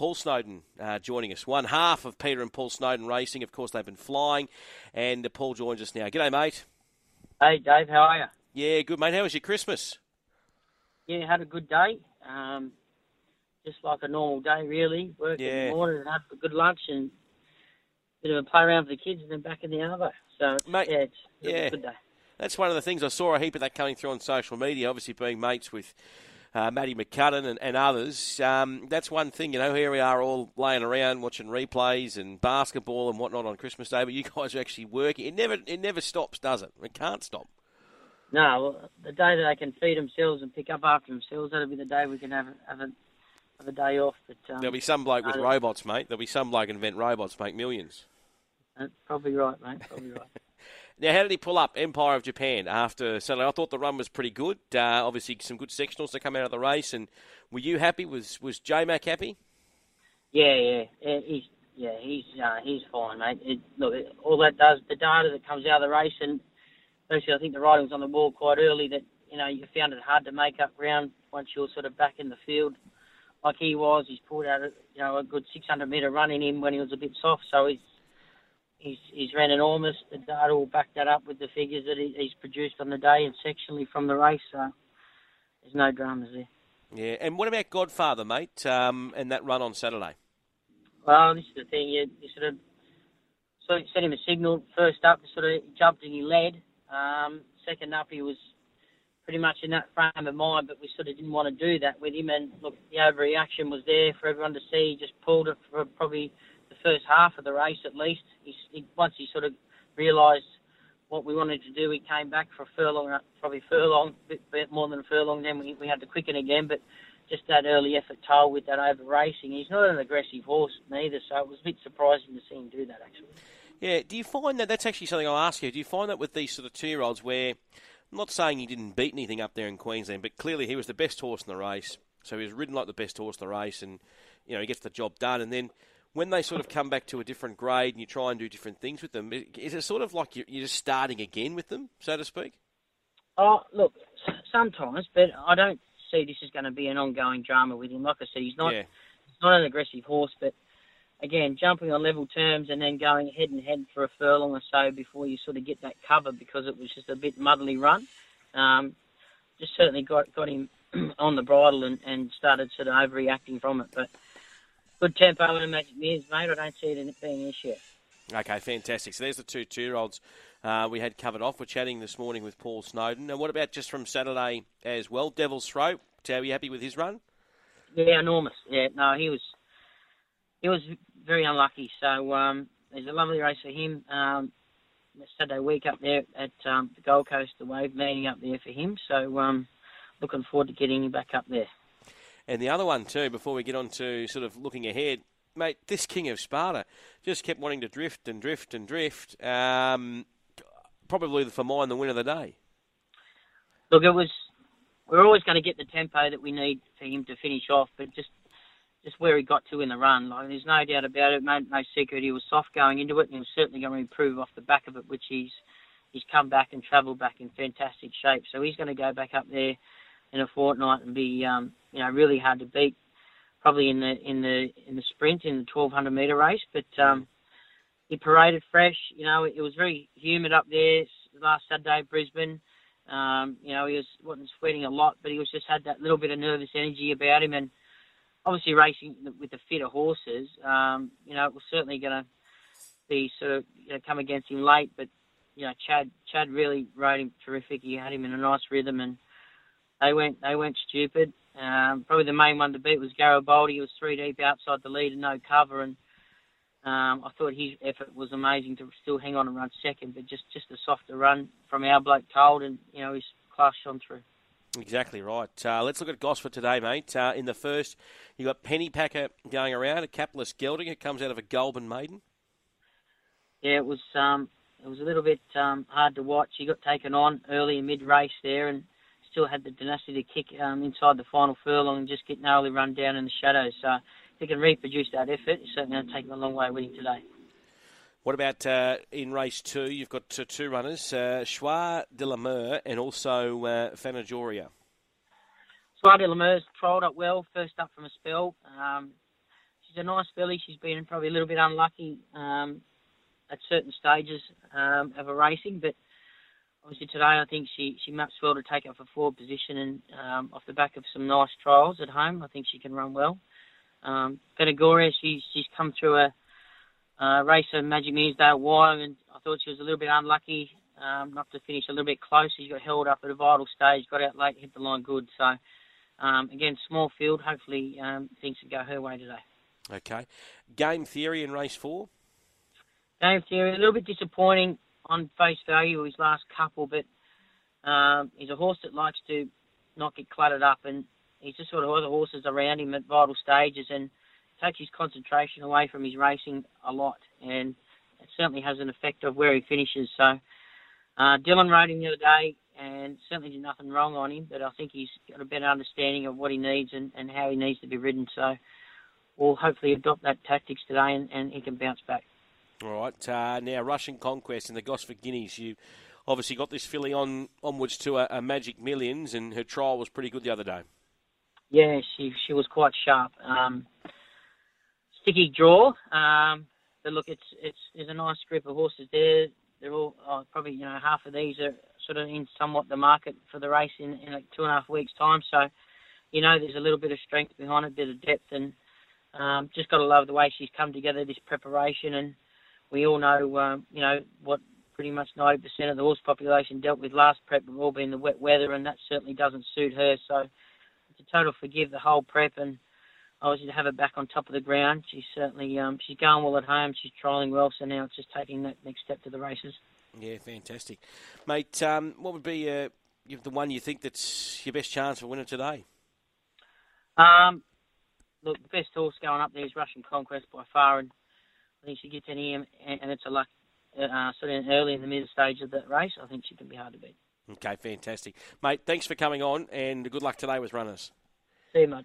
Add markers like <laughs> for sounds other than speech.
Paul Snowden uh, joining us. One half of Peter and Paul Snowden Racing. Of course, they've been flying, and uh, Paul joins us now. G'day, mate. Hey, Dave. How are you? Yeah, good, mate. How was your Christmas? Yeah, had a good day. Um, just like a normal day, really. Work in the morning and have a good lunch and a bit of a play around with the kids and then back in the arvo. So, Mate, yeah, it's, it's yeah. a good day. That's one of the things I saw a heap of that coming through on social media. Obviously, being mates with uh, Matty McCudden and, and others. Um, that's one thing, you know. Here we are all laying around watching replays and basketball and whatnot on Christmas Day, but you <laughs> guys are actually working. It never, it never stops, does it? It can't stop. No, well, the day that they can feed themselves and pick up after themselves, that'll be the day we can have, have, a, have a day off. But um, There'll be some bloke with robots, mate. There'll be some bloke invent robots, make millions. That's probably right, mate. Probably right. <laughs> Now, how did he pull up Empire of Japan after Saturday? I thought the run was pretty good. Uh, obviously, some good sectionals to come out of the race. And were you happy? Was was J Mac happy? Yeah, yeah, yeah. He's yeah, he's uh, he's fine, mate. It, look, it, all that does the data that comes out of the race, and basically, I think the writing was on the wall quite early that you know you found it hard to make up ground once you're sort of back in the field, like he was. He's pulled out a you know a good 600 metre run in him when he was a bit soft, so he's he's he's ran enormous. The data will back that up with the figures that he, he's produced on the day and sectionally from the race. So there's no dramas there. Yeah. And what about Godfather, mate? Um, and that run on Saturday. Well, this is the thing. You, you sort of sort of set him a signal. First up, sort of jumped and he led. Um, second up, he was pretty much in that frame of mind, but we sort of didn't want to do that with him. And look, the overreaction was there for everyone to see. He just pulled it for probably the first half of the race at least. He, he, once he sort of realised what we wanted to do, he came back for a furlong, uh, probably furlong, bit, bit more than a furlong. Then we, we had to quicken again, but just that early effort toll with that over racing. He's not an aggressive horse neither, so it was a bit surprising to see him do that actually. Yeah. Do you find that that's actually something I'll ask you? Do you find that with these sort of two-year-olds, where I'm not saying he didn't beat anything up there in Queensland, but clearly he was the best horse in the race, so he was ridden like the best horse in the race, and you know he gets the job done, and then. When they sort of come back to a different grade and you try and do different things with them, is it sort of like you're you're just starting again with them, so to speak? Oh, look, sometimes, but I don't see this is going to be an ongoing drama with him. Like I said, he's not yeah. he's not an aggressive horse, but again, jumping on level terms and then going head and head for a furlong or so before you sort of get that cover because it was just a bit muddly run. Um, just certainly got got him <clears throat> on the bridle and, and started sort of overreacting from it. But good tempo and Magic Millions, mate. I don't see it being an issue. Okay, fantastic. So there's the two two-year-olds uh, we had covered off. We're chatting this morning with Paul Snowden. And what about just from Saturday as well? Devil's Throat. Are you happy with his run? Yeah, enormous. Yeah, no, he was he was very unlucky. So um, it's a lovely race for him. Um, Saturday week up there at um, the Gold Coast, the wave meeting up there for him. So um, looking forward to getting him back up there. And the other one too, before we get on to sort of looking ahead, mate, this King of Sparta just kept wanting to drift and drift and drift. Um, probably for mine the win of the day. Look, it was we're always going to get the tempo that we need for him to finish off, but just just where he got to in the run, like there's no doubt about it. No, no secret, he was soft going into it, and he was certainly going to improve off the back of it, which he's he's come back and travelled back in fantastic shape. So he's going to go back up there in a fortnight and be um, you know really hard to beat, probably in the in the in the sprint in the 1200 metre race. But um, he paraded fresh. You know, it was very humid up there last Saturday, Brisbane. Um, you know, he was wasn't sweating a lot, but he was just had that little bit of nervous energy about him, and obviously racing with the fitter horses. Um, you know, it was certainly going to be sort of you know, come against him late, but you know, Chad Chad really rode him terrific. He had him in a nice rhythm, and they went they went stupid. Um, probably the main one to beat was Garibaldi. He was three deep outside the lead and no cover, and um, I thought his effort was amazing to still hang on and run second, but just just a softer run from our bloke Cold, and you know his class shone through. Exactly right. Uh, let's look at Gosford today, mate. Uh, in the first, you got Penny Packer going around, a capitalist gelding. It comes out of a Goulburn maiden. Yeah, it was um, it was a little bit um, hard to watch. He got taken on early in mid race there, and still had the tenacity to kick um, inside the final furlong and just get narrowly run down in the shadows. So if he can reproduce that effort, it's certainly going to take him a long way winning today. What about uh, in race two? You've got uh, two runners, uh, Choix de la Mer and also uh, Fanajoria. la Lemurs trialled up well, first up from a spell. Um, she's a nice filly. She's been probably a little bit unlucky um, at certain stages um, of her racing, but obviously today I think she she maps well to take up a forward position, and um, off the back of some nice trials at home, I think she can run well. Um, Patagoria, she's she's come through a uh, race of Magic Mearsdale Wire, and I thought she was a little bit unlucky um, not to finish a little bit close. She got held up at a vital stage, got out late, hit the line good. So um, again, small field. Hopefully um, things can go her way today. Okay. Game theory in race four. Game theory a little bit disappointing on face value his last couple, but um, he's a horse that likes to not get cluttered up, and he's just sort of other horses around him at vital stages and takes his concentration away from his racing a lot, and it certainly has an effect of where he finishes. So uh, Dylan rode him the other day, and certainly did nothing wrong on him, but I think he's got a better understanding of what he needs and, and how he needs to be ridden. So we'll hopefully adopt that tactics today, and, and he can bounce back. All right. Uh, now, Russian Conquest and the Gosford Guineas. You obviously got this filly on onwards to a, a, Magic Millions, and her trial was pretty good the other day. Yeah, she she was quite sharp. Um, sticky draw. Um, but look, it's it's there's a nice group of horses there. They're all oh, probably you know half of these are sort of in somewhat the market for the race in, in like two and a half weeks time. So, you know, there's a little bit of strength behind it, a bit of depth, and um, just got to love the way she's come together this preparation and we all know, um, you know, what pretty much 90% of the horse population dealt with last prep have all been the wet weather, and that certainly doesn't suit her. So it's a total forgive the whole prep, and obviously to have her back on top of the ground, she's certainly um, she's going well at home. She's trialling well, so now it's just taking that next step to the races. Yeah, fantastic, mate. Um, what would be uh, the one you think that's your best chance for winning today? Um, look, the best horse going up there is Russian Conquest by far, and I think she gets any and it's a luck uh, sort of early in the middle stage of the race. I think she can be hard to beat. Okay, fantastic, mate. Thanks for coming on, and good luck today with runners. See you, mate.